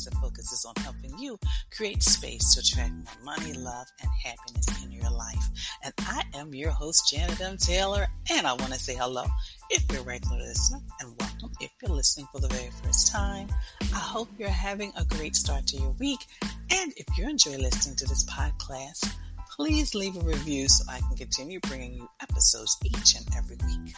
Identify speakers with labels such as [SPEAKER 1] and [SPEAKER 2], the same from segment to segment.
[SPEAKER 1] podcast that focuses on helping you create space to attract more money, love, and happiness in your life. And I am your host, Janet M. Taylor, and I want to say hello if you're a regular listener, and welcome if you're listening for the very first time. I hope you're having a great start to your week, and if you enjoy listening to this podcast, please leave a review so I can continue bringing you episodes each and every week.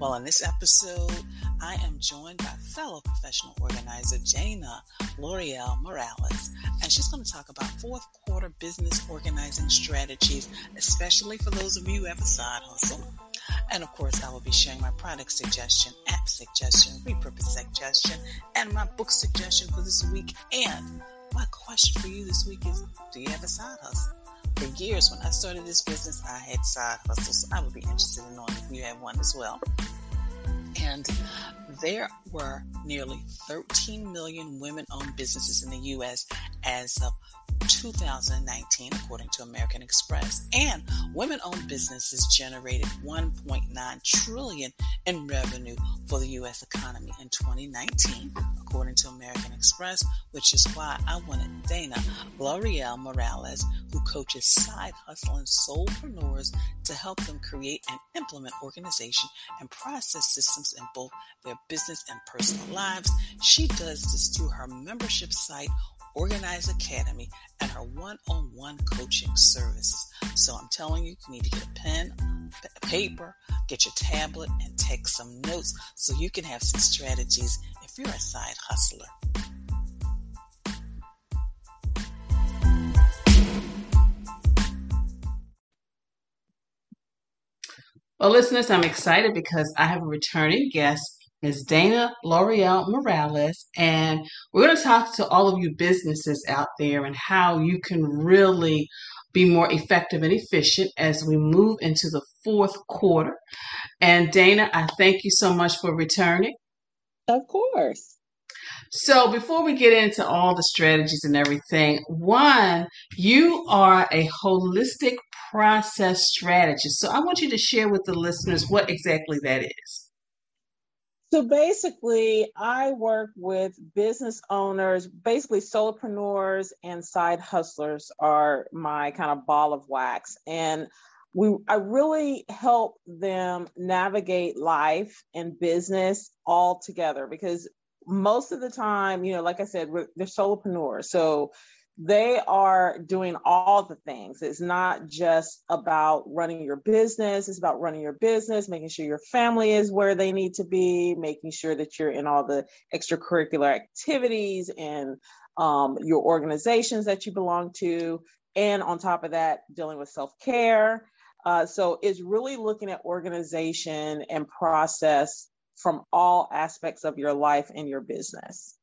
[SPEAKER 1] Well, in this episode, I am joined by fellow professional organizer Dana L'Oreal Morales, and she's going to talk about fourth quarter business organizing strategies, especially for those of you who have a side hustle. And of course, I will be sharing my product suggestion, app suggestion, repurpose suggestion, and my book suggestion for this week. And my question for you this week is Do you have a side hustle? For years, when I started this business, I had side hustles. I would be interested in knowing if you have one as well. And there were nearly 13 million women owned businesses in the U.S. as of 2019, according to American Express. And women-owned businesses generated 1.9 trillion in revenue for the U.S. economy in 2019, according to American Express, which is why I wanted Dana L'Oreal Morales, who coaches side hustle and soulpreneurs, to help them create and implement organization and process systems in both their business and personal lives. She does this through her membership site Organize Academy, and her one on one coaching services. So I'm telling you, you need to get a pen, a paper, get your tablet, and take some notes so you can have some strategies if you're a side hustler.
[SPEAKER 2] Well, listeners, I'm excited because I have a returning guest Ms. Dana L'Oreal Morales, and we're going to talk to all of you businesses out there and how you can really be more effective and efficient as we move into the fourth quarter. And Dana, I thank you so much for returning.
[SPEAKER 3] Of course.
[SPEAKER 2] So, before we get into all the strategies and everything, one, you are a holistic process strategist. So, I want you to share with the listeners what exactly that is.
[SPEAKER 3] So basically, I work with business owners, basically solopreneurs and side hustlers are my kind of ball of wax. And we I really help them navigate life and business all together because most of the time, you know, like I said, they're solopreneurs. So they are doing all the things. It's not just about running your business, it's about running your business, making sure your family is where they need to be, making sure that you're in all the extracurricular activities and um, your organizations that you belong to. And on top of that, dealing with self care. Uh, so it's really looking at organization and process from all aspects of your life and your business.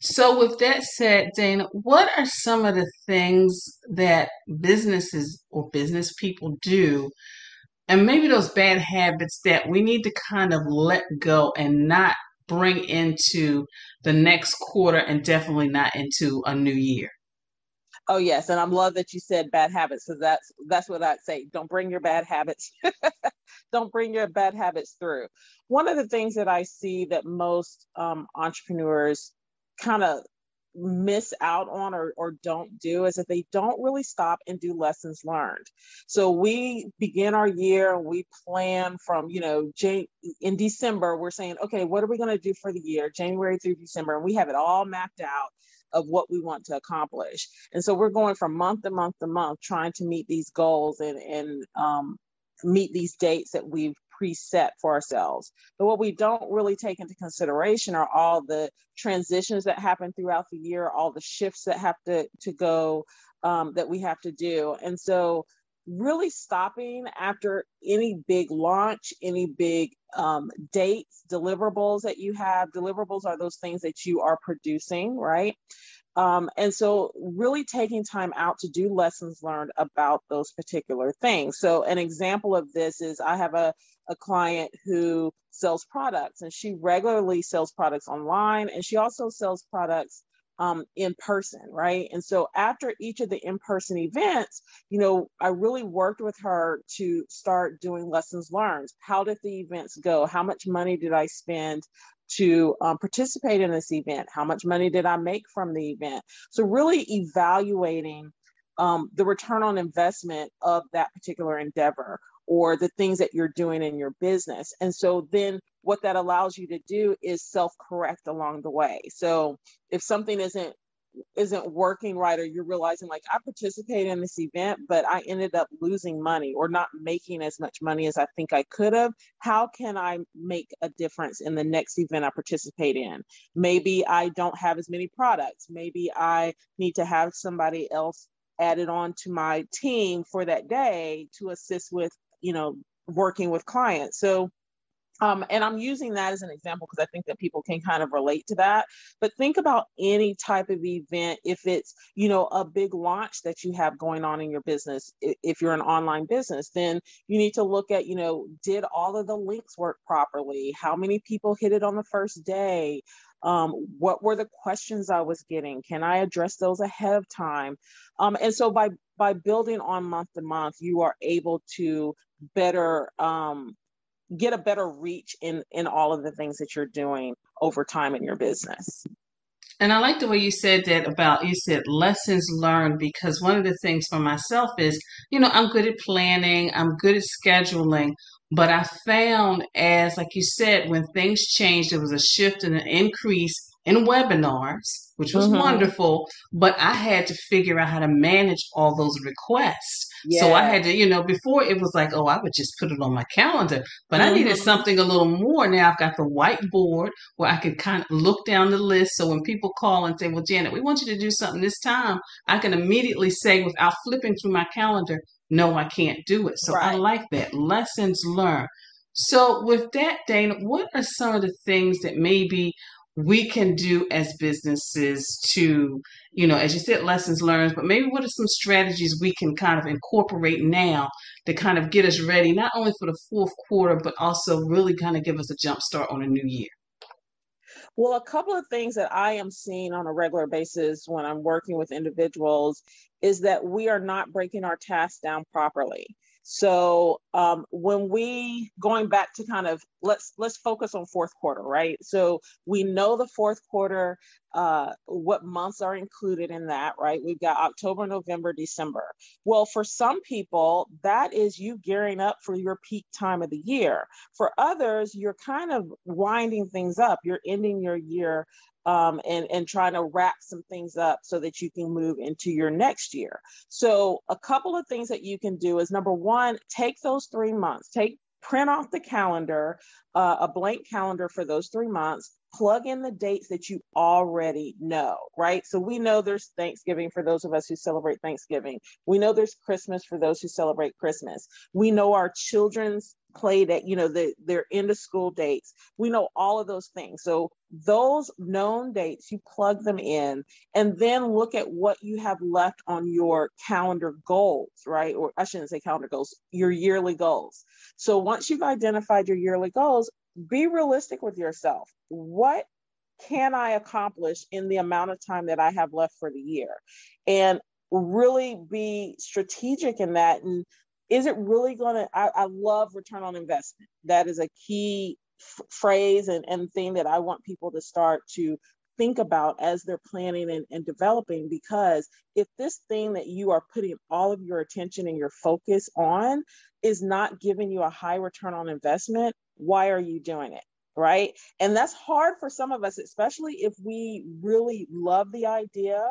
[SPEAKER 2] So, with that said, Dana, what are some of the things that businesses or business people do, and maybe those bad habits that we need to kind of let go and not bring into the next quarter and definitely not into a new year?
[SPEAKER 3] Oh yes, and I'm love that you said bad habits because that's that's what I'd say. Don't bring your bad habits. Don't bring your bad habits through. One of the things that I see that most um, entrepreneurs kind of miss out on or, or don't do is that they don't really stop and do lessons learned. So we begin our year we plan from, you know, Jan- in December, we're saying, okay, what are we going to do for the year, January through December? And we have it all mapped out of what we want to accomplish. And so we're going from month to month to month trying to meet these goals and, and um, meet these dates that we've preset for ourselves. But what we don't really take into consideration are all the transitions that happen throughout the year, all the shifts that have to, to go um, that we have to do. And so really stopping after any big launch, any big um, dates, deliverables that you have. Deliverables are those things that you are producing, right? Um, and so, really taking time out to do lessons learned about those particular things. So, an example of this is I have a, a client who sells products, and she regularly sells products online, and she also sells products um, in person, right? And so after each of the in person events, you know, I really worked with her to start doing lessons learned. How did the events go? How much money did I spend to um, participate in this event? How much money did I make from the event? So, really evaluating um, the return on investment of that particular endeavor or the things that you're doing in your business. And so, then what that allows you to do is self correct along the way. So, if something isn't isn't working right or you're realizing like I participated in this event but I ended up losing money or not making as much money as I think I could have. How can I make a difference in the next event I participate in? Maybe I don't have as many products. Maybe I need to have somebody else added on to my team for that day to assist with you know working with clients. So um, and I'm using that as an example because I think that people can kind of relate to that. But think about any type of event, if it's, you know, a big launch that you have going on in your business, if you're an online business, then you need to look at, you know, did all of the links work properly? How many people hit it on the first day? Um, what were the questions I was getting? Can I address those ahead of time? Um, and so by by building on month to month, you are able to better um, get a better reach in in all of the things that you're doing over time in your business.
[SPEAKER 2] And I like the way you said that about you said lessons learned because one of the things for myself is, you know, I'm good at planning, I'm good at scheduling, but I found as like you said, when things changed, there was a shift and an increase in webinars, which was mm-hmm. wonderful, but I had to figure out how to manage all those requests. Yeah. So I had to, you know, before it was like, oh, I would just put it on my calendar, but mm-hmm. I needed mm-hmm. something a little more. Now I've got the whiteboard where I can kind of look down the list. So when people call and say, well, Janet, we want you to do something this time, I can immediately say without flipping through my calendar, no, I can't do it. So right. I like that. Lessons learned. So with that, Dana, what are some of the things that maybe we can do as businesses to, you know, as you said, lessons learned, but maybe what are some strategies we can kind of incorporate now to kind of get us ready, not only for the fourth quarter, but also really kind of give us a jump start on a new year?
[SPEAKER 3] Well, a couple of things that I am seeing on a regular basis when I'm working with individuals is that we are not breaking our tasks down properly. So um, when we going back to kind of let's let's focus on fourth quarter, right? So we know the fourth quarter, uh, what months are included in that, right? We've got October, November, December. Well, for some people, that is you gearing up for your peak time of the year. For others, you're kind of winding things up. You're ending your year um, and and trying to wrap some things up so that you can move into your next year. So a couple of things that you can do is number one, take those three months, take print off the calendar, uh, a blank calendar for those three months. Plug in the dates that you already know, right? So we know there's Thanksgiving for those of us who celebrate Thanksgiving. We know there's Christmas for those who celebrate Christmas. We know our children's play that you know the, their end of school dates. We know all of those things. So those known dates you plug them in and then look at what you have left on your calendar goals right? Or i shouldn't say calendar goals your yearly goals. So once you've identified your yearly goals be realistic with yourself. What can i accomplish in the amount of time that i have left for the year? And really be strategic in that and is it really going to I, love return on investment. That is a key f- phrase and, and thing that i want people to start to think about as they're planning and, and developing because if this thing that you are putting all of your attention and your focus on is not giving you a high return on investment why are you doing it right? And that's hard for some of us especially if we really love the idea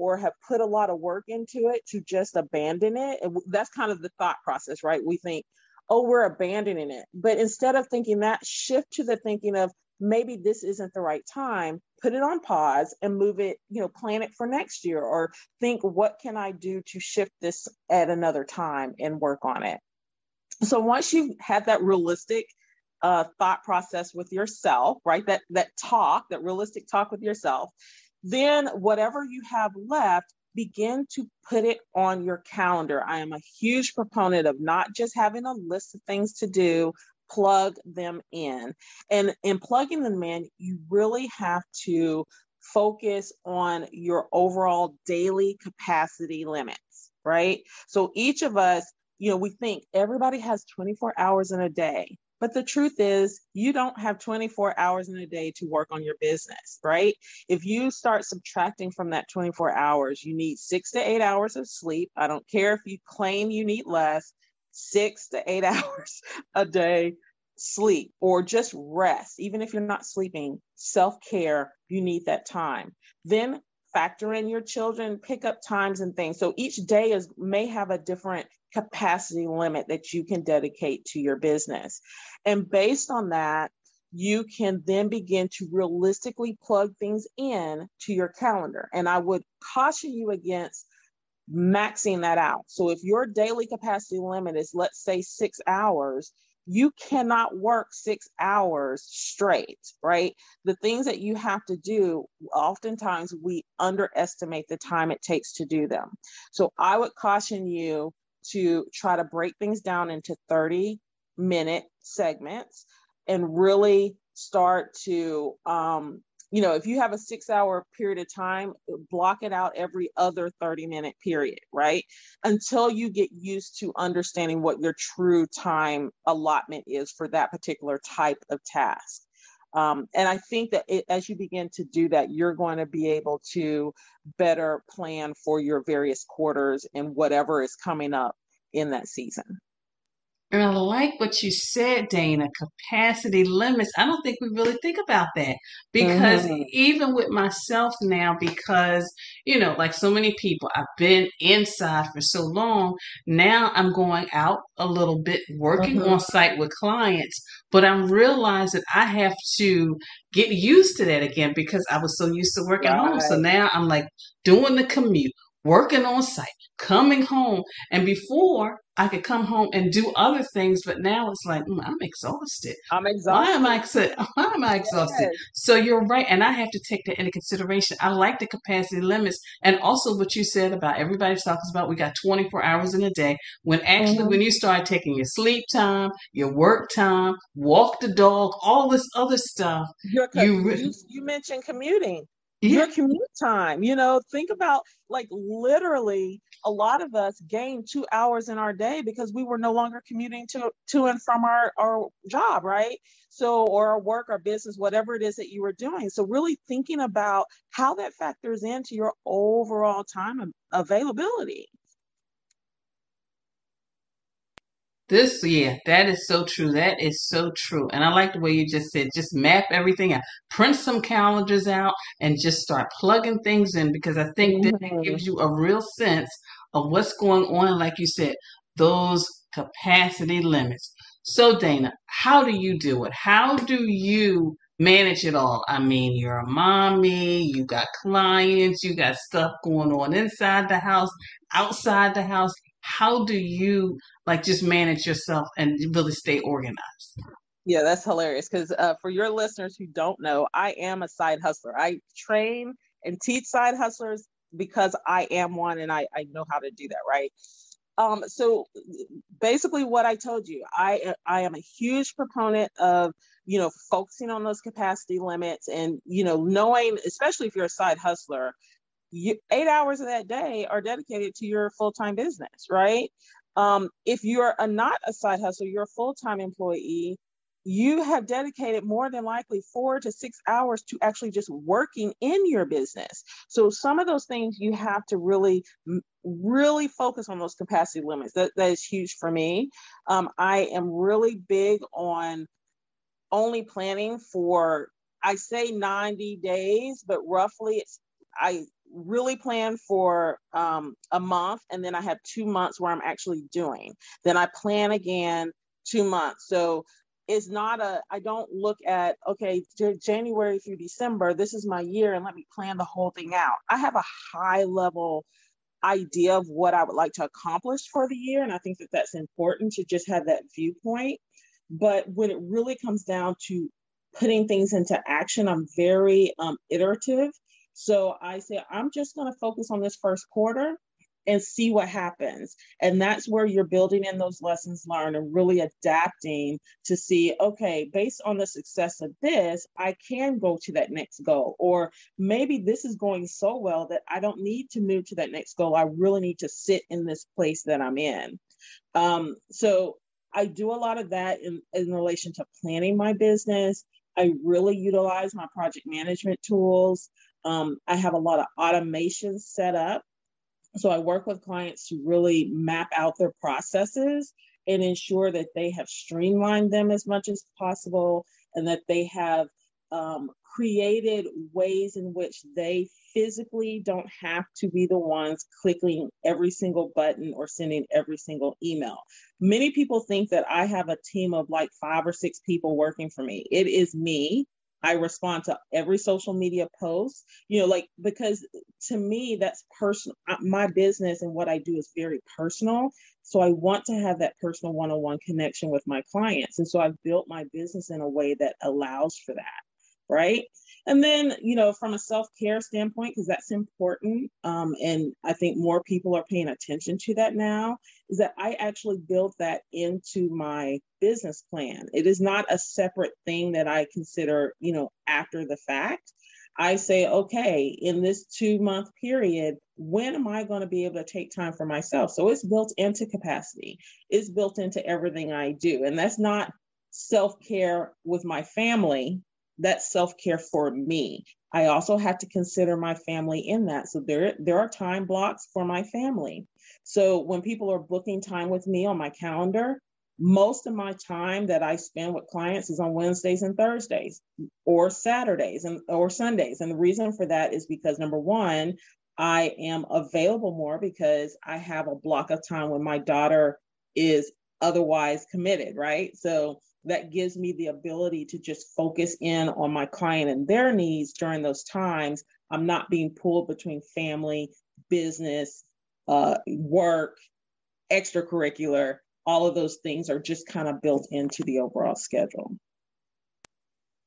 [SPEAKER 3] or have put a lot of work into it to just abandon it. That's kind of the thought process, right? We think, oh, we're abandoning it. But instead of thinking that, shift to the thinking of maybe this isn't the right time, put it on pause and move it, you know, plan it for next year or think, what can I do to shift this at another time and work on it? So once you've that realistic uh, thought process with yourself, right? That that talk, that realistic talk with yourself, then, whatever you have left, begin to put it on your calendar. I am a huge proponent of not just having a list of things to do, plug them in. And in plugging them in, you really have to focus on your overall daily capacity limits, right? So each of us, you know, we think everybody has 24 hours in a day. But the truth is, you don't have 24 hours in a day to work on your business, right? If you start subtracting from that 24 hours, you need six to eight hours of sleep. I don't care if you claim you need less, six to eight hours a day sleep or just rest. Even if you're not sleeping, self care, you need that time. Then factor in your children pickup times and things. So each day is may have a different capacity limit that you can dedicate to your business. And based on that, you can then begin to realistically plug things in to your calendar. And I would caution you against maxing that out. So if your daily capacity limit is, let's say, six hours, you cannot work six hours straight, right? The things that you have to do, oftentimes we underestimate the time it takes to do them. So I would caution you to try to break things down into 30 minute segments and really start to um, you know if you have a six hour period of time block it out every other 30 minute period right? Until you get used to understanding what your true time allotment is for that particular type of task um, and I think that it, as you begin to do that, you're going to be able to better plan for your various quarters and whatever is coming up in that season.
[SPEAKER 2] And I like what you said, Dana, capacity limits. I don't think we really think about that because mm-hmm. even with myself now, because, you know, like so many people, I've been inside for so long. Now I'm going out a little bit, working mm-hmm. on site with clients, but I'm realizing I have to get used to that again because I was so used to working right. home. So now I'm like doing the commute, working on site, coming home. And before I could come home and do other things, but now it's like mm, I'm exhausted.
[SPEAKER 3] I'm exhausted. Why am I
[SPEAKER 2] why am I exhausted? Yes. So you're right, and I have to take that into consideration. I like the capacity limits, and also what you said about everybody talks about we got 24 hours in a day. When actually, mm-hmm. when you start taking your sleep time, your work time, walk the dog, all this other stuff,
[SPEAKER 3] you, you you mentioned commuting yeah. your commute time. You know, think about like literally a lot of us gained two hours in our day because we were no longer commuting to to and from our, our job, right? So or our work, our business, whatever it is that you were doing. So really thinking about how that factors into your overall time availability.
[SPEAKER 2] This, yeah, that is so true. That is so true. And I like the way you just said, just map everything out, print some calendars out, and just start plugging things in because I think mm-hmm. that it gives you a real sense of what's going on. Like you said, those capacity limits. So, Dana, how do you do it? How do you manage it all? I mean, you're a mommy, you got clients, you got stuff going on inside the house, outside the house. How do you like just manage yourself and really stay organized.
[SPEAKER 3] Yeah, that's hilarious. Because uh, for your listeners who don't know, I am a side hustler. I train and teach side hustlers because I am one and I, I know how to do that, right? Um, so basically, what I told you, I I am a huge proponent of you know focusing on those capacity limits and you know knowing, especially if you're a side hustler, you, eight hours of that day are dedicated to your full time business, right? Um, if you're a, not a side hustle, you're a full time employee, you have dedicated more than likely four to six hours to actually just working in your business. So some of those things you have to really, really focus on those capacity limits. That, that is huge for me. Um, I am really big on only planning for, I say 90 days, but roughly it's, I really plan for um, a month and then I have two months where I'm actually doing. Then I plan again two months. So it's not a, I don't look at, okay, January through December, this is my year and let me plan the whole thing out. I have a high level idea of what I would like to accomplish for the year. And I think that that's important to just have that viewpoint. But when it really comes down to putting things into action, I'm very um, iterative so I say, I'm just going to focus on this first quarter and see what happens. And that's where you're building in those lessons learned and really adapting to see, okay, based on the success of this, I can go to that next goal. Or maybe this is going so well that I don't need to move to that next goal. I really need to sit in this place that I'm in. Um, so I do a lot of that in, in relation to planning my business. I really utilize my project management tools. Um, I have a lot of automation set up. So I work with clients to really map out their processes and ensure that they have streamlined them as much as possible and that they have um, created ways in which they physically don't have to be the ones clicking every single button or sending every single email. Many people think that I have a team of like five or six people working for me. It is me. I respond to every social media post, you know, like because to me, that's personal. My business and what I do is very personal. So I want to have that personal one on one connection with my clients. And so I've built my business in a way that allows for that right? And then, you know, from a self care standpoint, because that's important, um, and I think more people are paying attention to that now, is that I actually built that into my business plan. It is not a separate thing that I consider, you know, after the fact. I say, okay, in this two month period, when am I going to be able to take time for myself? So it's built into capacity, it's built into everything I do. And that's not self care with my family that's self-care for me. I also have to consider my family in that. So there, there are time blocks for my family. So when people are booking time with me on my calendar, most of my time that I spend with clients is on Wednesdays and Thursdays or Saturdays and or Sundays. And the reason for that is because number one, I am available more because I have a block of time when my daughter is otherwise committed, right? So that gives me the ability to just focus in on my client and their needs during those times. I'm not being pulled between family, business, uh, work, extracurricular. All of those things are just kind of built into the overall schedule.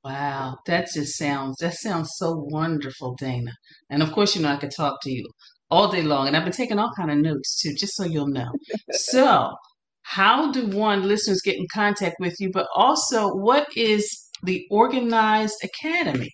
[SPEAKER 2] Wow, that just sounds that sounds so wonderful, Dana. And of course, you know I could talk to you all day long, and I've been taking all kind of notes too, just so you'll know. so how do one listeners get in contact with you, but also what is the Organized Academy?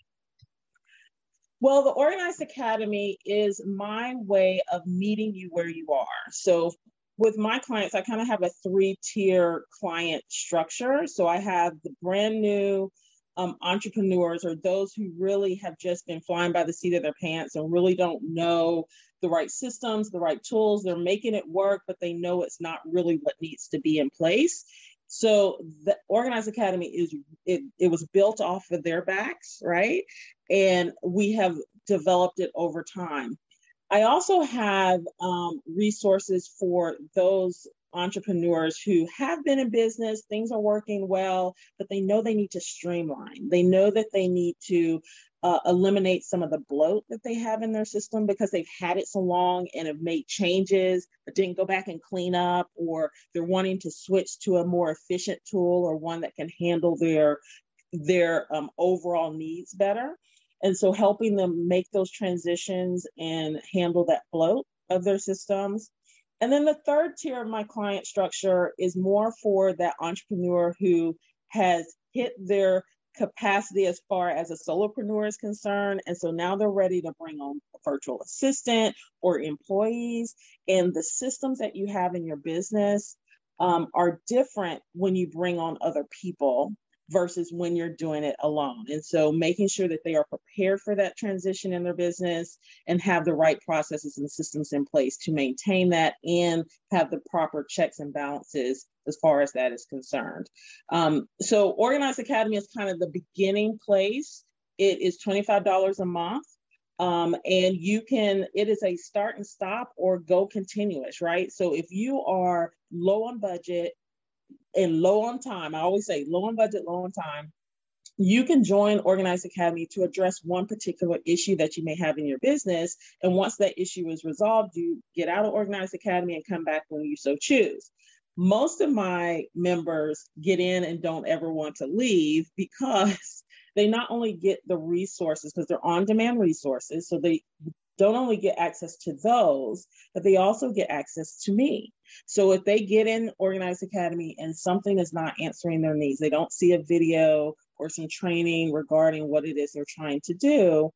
[SPEAKER 3] Well, the Organized Academy is my way of meeting you where you are. So, with my clients, I kind of have a three tier client structure. So, I have the brand new um, entrepreneurs or those who really have just been flying by the seat of their pants and really don't know the right systems, the right tools. They're making it work, but they know it's not really what needs to be in place. So the Organized Academy is it, it was built off of their backs, right? And we have developed it over time. I also have um, resources for those entrepreneurs who have been in business, things are working well, but they know they need to streamline. They know that they need to uh, eliminate some of the bloat that they have in their system because they've had it so long and have made changes but didn't go back and clean up or they're wanting to switch to a more efficient tool or one that can handle their their um, overall needs better and so helping them make those transitions and handle that bloat of their systems and then the third tier of my client structure is more for that entrepreneur who has hit their capacity as far as a solopreneur is concerned. And so now they're ready to bring on a virtual assistant or employees. And the systems that you have in your business um, are different when you bring on other people versus when you're doing it alone. And so making sure that they are prepared for that transition in their business and have the right processes and systems in place to maintain that and have the proper checks and balances as far as that is concerned. Um, so Organized Academy is kind of the beginning place. It is $25 a month. Um, and you can, it is a start and stop or go continuous, right? So if you are low on budget, and low on time, I always say low on budget, low on time, you can join Organized Academy to address one particular issue that you may have in your business. And once that issue is resolved, you get out of Organized Academy and come back when you so choose. Most of my members get in and don't ever want to leave because they not only get the resources, because they're on demand resources, so they don't only get access to those, but they also get access to me. So if they get in Organized Academy and something is not answering their needs, they don't see a video or some training regarding what it is they're trying to do,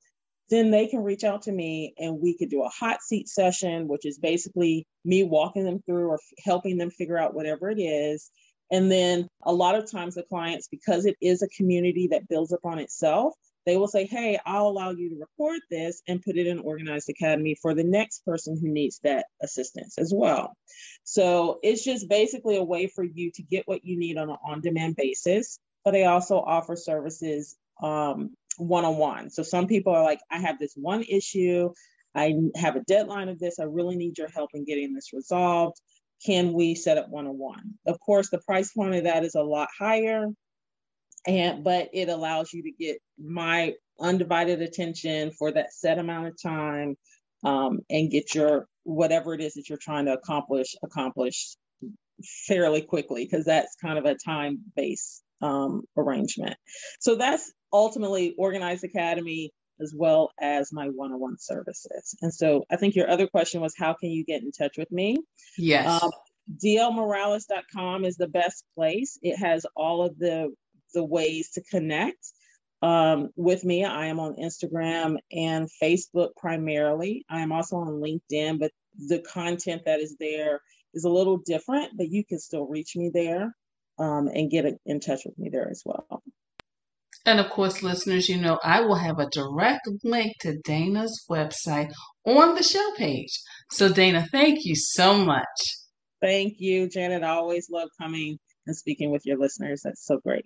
[SPEAKER 3] then they can reach out to me and we could do a hot seat session, which is basically me walking them through or helping them figure out whatever it is. And then a lot of times the clients, because it is a community that builds upon itself, they will say, Hey, I'll allow you to record this and put it in Organized Academy for the next person who needs that assistance as well. So it's just basically a way for you to get what you need on an on demand basis. But they also offer services um, one-on-one. So some people are like, I have this one issue, I have a deadline of this, I really need your help in getting this resolved. Can we set up one-on-one? Of course, the price point of that is a lot higher, and but it allows you to get my undivided attention for that set amount of time um, and get your whatever it is that you're trying to accomplish accomplished fairly quickly because that's kind of a time based um, arrangement. So that's ultimately Organized Academy as well as my one-on-one services. And so I think your other question was how can you get in touch with me?
[SPEAKER 2] Yes. Um,
[SPEAKER 3] dlmorales.com is the best place. It has all of the the ways to connect um, with me. I am on Instagram and Facebook primarily. I am also on LinkedIn, but the content that is there is a little different, but you can still reach me there um, and get in touch with me there as well.
[SPEAKER 2] And of course, listeners, you know, I will have a direct link to Dana's website on the show page. So, Dana, thank you so much.
[SPEAKER 3] Thank you, Janet. I always love coming and speaking with your listeners. That's so great.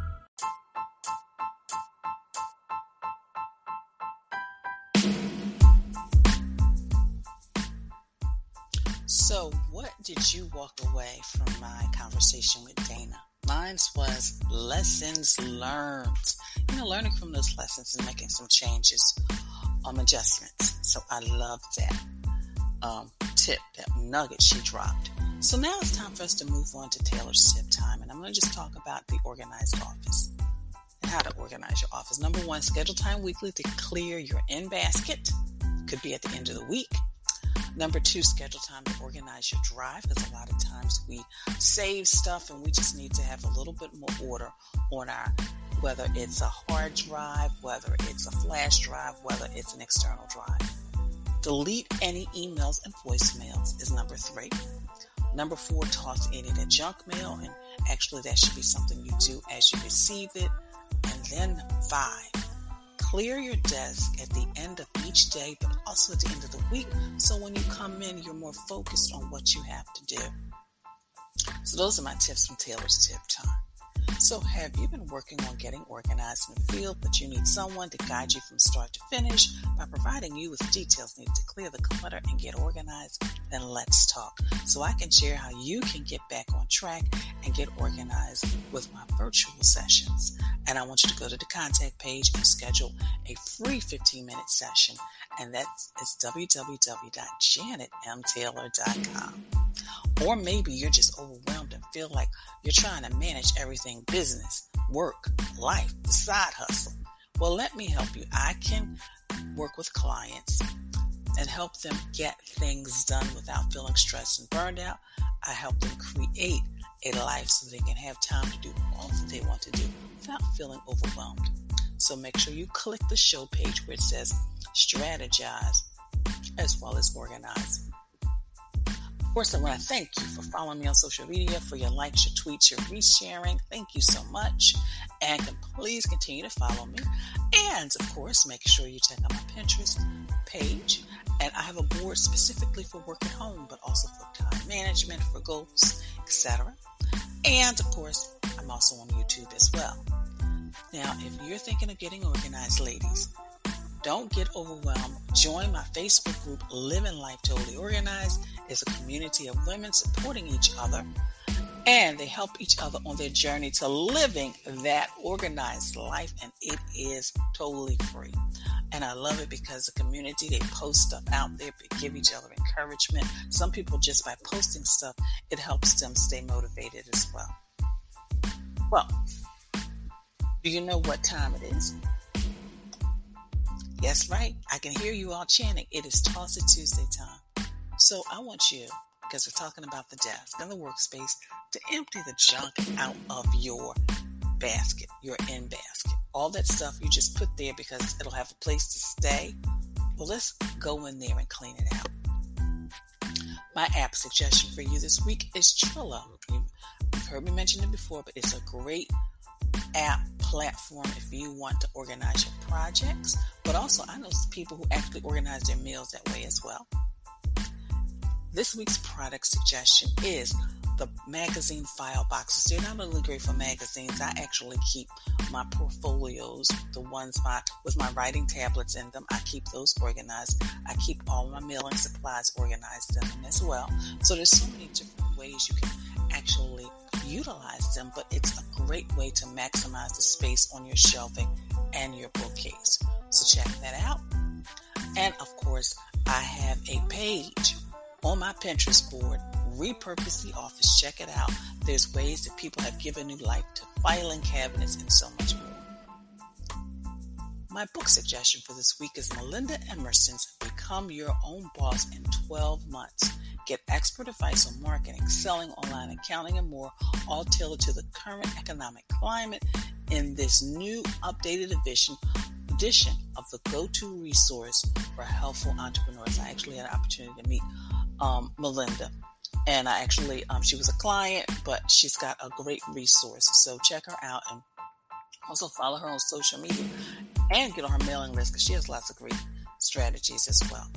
[SPEAKER 1] So, what did you walk away from my conversation with Dana? Mine was lessons learned. You know, learning from those lessons and making some changes, um, adjustments. So I love that um, tip, that nugget she dropped. So now it's time for us to move on to Taylor's tip time, and I'm going to just talk about the organized office and how to organize your office. Number one, schedule time weekly to clear your in basket. Could be at the end of the week Number two, schedule time to organize your drive because a lot of times we save stuff and we just need to have a little bit more order on our, whether it's a hard drive, whether it's a flash drive, whether it's an external drive. Delete any emails and voicemails is number three. Number four, toss any of that junk mail, and actually that should be something you do as you receive it. And then five, clear your desk at the end of each day, but also at the end of the week. So when you come in, you're more focused on what you have to do. So those are my tips from Taylor's Tip Time. So, have you been working on getting organized in the field, but you need someone to guide you from start to finish by providing you with details needed to clear the clutter and get organized? Then let's talk so I can share how you can get back on track and get organized with my virtual sessions. And I want you to go to the contact page and schedule a free 15 minute session, and that's it's www.janetmtaylor.com. Or maybe you're just overwhelmed and feel like you're trying to manage everything business, work, life, the side hustle. Well, let me help you. I can work with clients and help them get things done without feeling stressed and burned out. I help them create a life so they can have time to do all that they want to do without feeling overwhelmed. So make sure you click the show page where it says strategize as well as organize. Course, I want to thank you for following me on social media, for your likes, your tweets, your resharing. Thank you so much. And please continue to follow me. And of course, make sure you check out my Pinterest page. And I have a board specifically for work at home, but also for time management, for goals, etc. And of course, I'm also on YouTube as well. Now, if you're thinking of getting organized, ladies, don't get overwhelmed. Join my Facebook group, Living Life Totally Organized. It's a community of women supporting each other and they help each other on their journey to living that organized life, and it is totally free. And I love it because the community, they post stuff out there, they give each other encouragement. Some people, just by posting stuff, it helps them stay motivated as well. Well, do you know what time it is? Yes, right. I can hear you all chanting. It is Toss It Tuesday time. So I want you, because we're talking about the desk and the workspace, to empty the junk out of your basket, your in basket. All that stuff you just put there because it'll have a place to stay. Well, let's go in there and clean it out. My app suggestion for you this week is Trello. You've heard me mention it before, but it's a great app platform if you want to organize your projects. But also, I know people who actually organize their meals that way as well. This week's product suggestion is the magazine file boxes. They're not only great for magazines, I actually keep my portfolios, the ones my, with my writing tablets in them, I keep those organized. I keep all my mailing supplies organized in them as well. So there's so many different ways you can actually utilize them, but it's a great way to maximize the space on your shelving and your bookcase. So check that out. And of course, I have a page on my Pinterest board, Repurpose the Office. Check it out. There's ways that people have given new life to filing cabinets and so much more. My book suggestion for this week is Melinda Emerson's Become Your Own Boss in 12 Months. Get expert advice on marketing, selling, online accounting, and more, all tailored to the current economic climate in this new updated edition edition of the go-to resource for helpful entrepreneurs. I actually had an opportunity to meet um, Melinda, and I actually um, she was a client, but she's got a great resource. So check her out and also follow her on social media and get on her mailing list because she has lots of great strategies as well.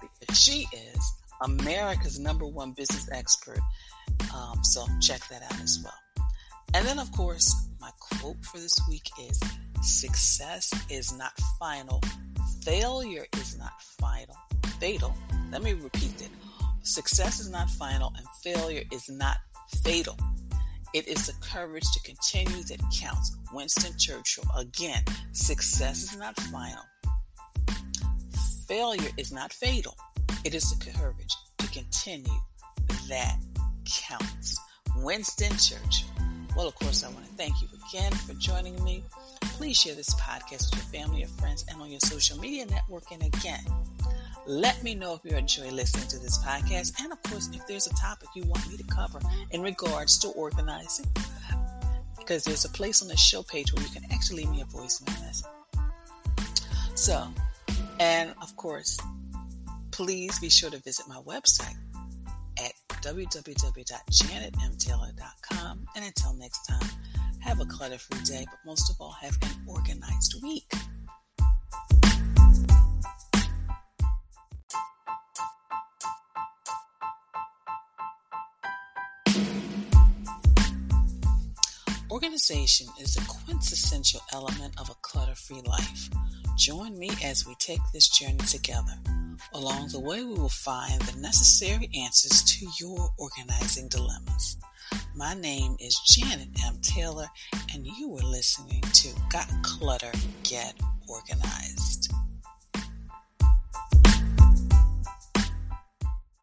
[SPEAKER 1] Because she is America's number one business expert. Um, so check that out as well. And then, of course, my quote for this week is Success is not final, failure is not final, fatal. Let me repeat it. Success is not final, and failure is not fatal. It is the courage to continue that counts. Winston Churchill. Again, success is not final. Failure is not fatal. It is the courage to continue that counts. Winston Churchill. Well, of course, I want to thank you again for joining me. Please share this podcast with your family, your friends, and on your social media network. And again, let me know if you enjoy listening to this podcast. And of course, if there's a topic you want me to cover in regards to organizing, because there's a place on the show page where you can actually leave me a voicemail message. So, and of course, please be sure to visit my website at www.janetmtaylor.com. And until next time, have a clutter free day, but most of all, have an organized week. Organization is a quintessential element of a clutter free life. Join me as we take this journey together. Along the way, we will find the necessary answers to your organizing dilemmas. My name is Janet M. Taylor, and you are listening to Got Clutter, Get Organized.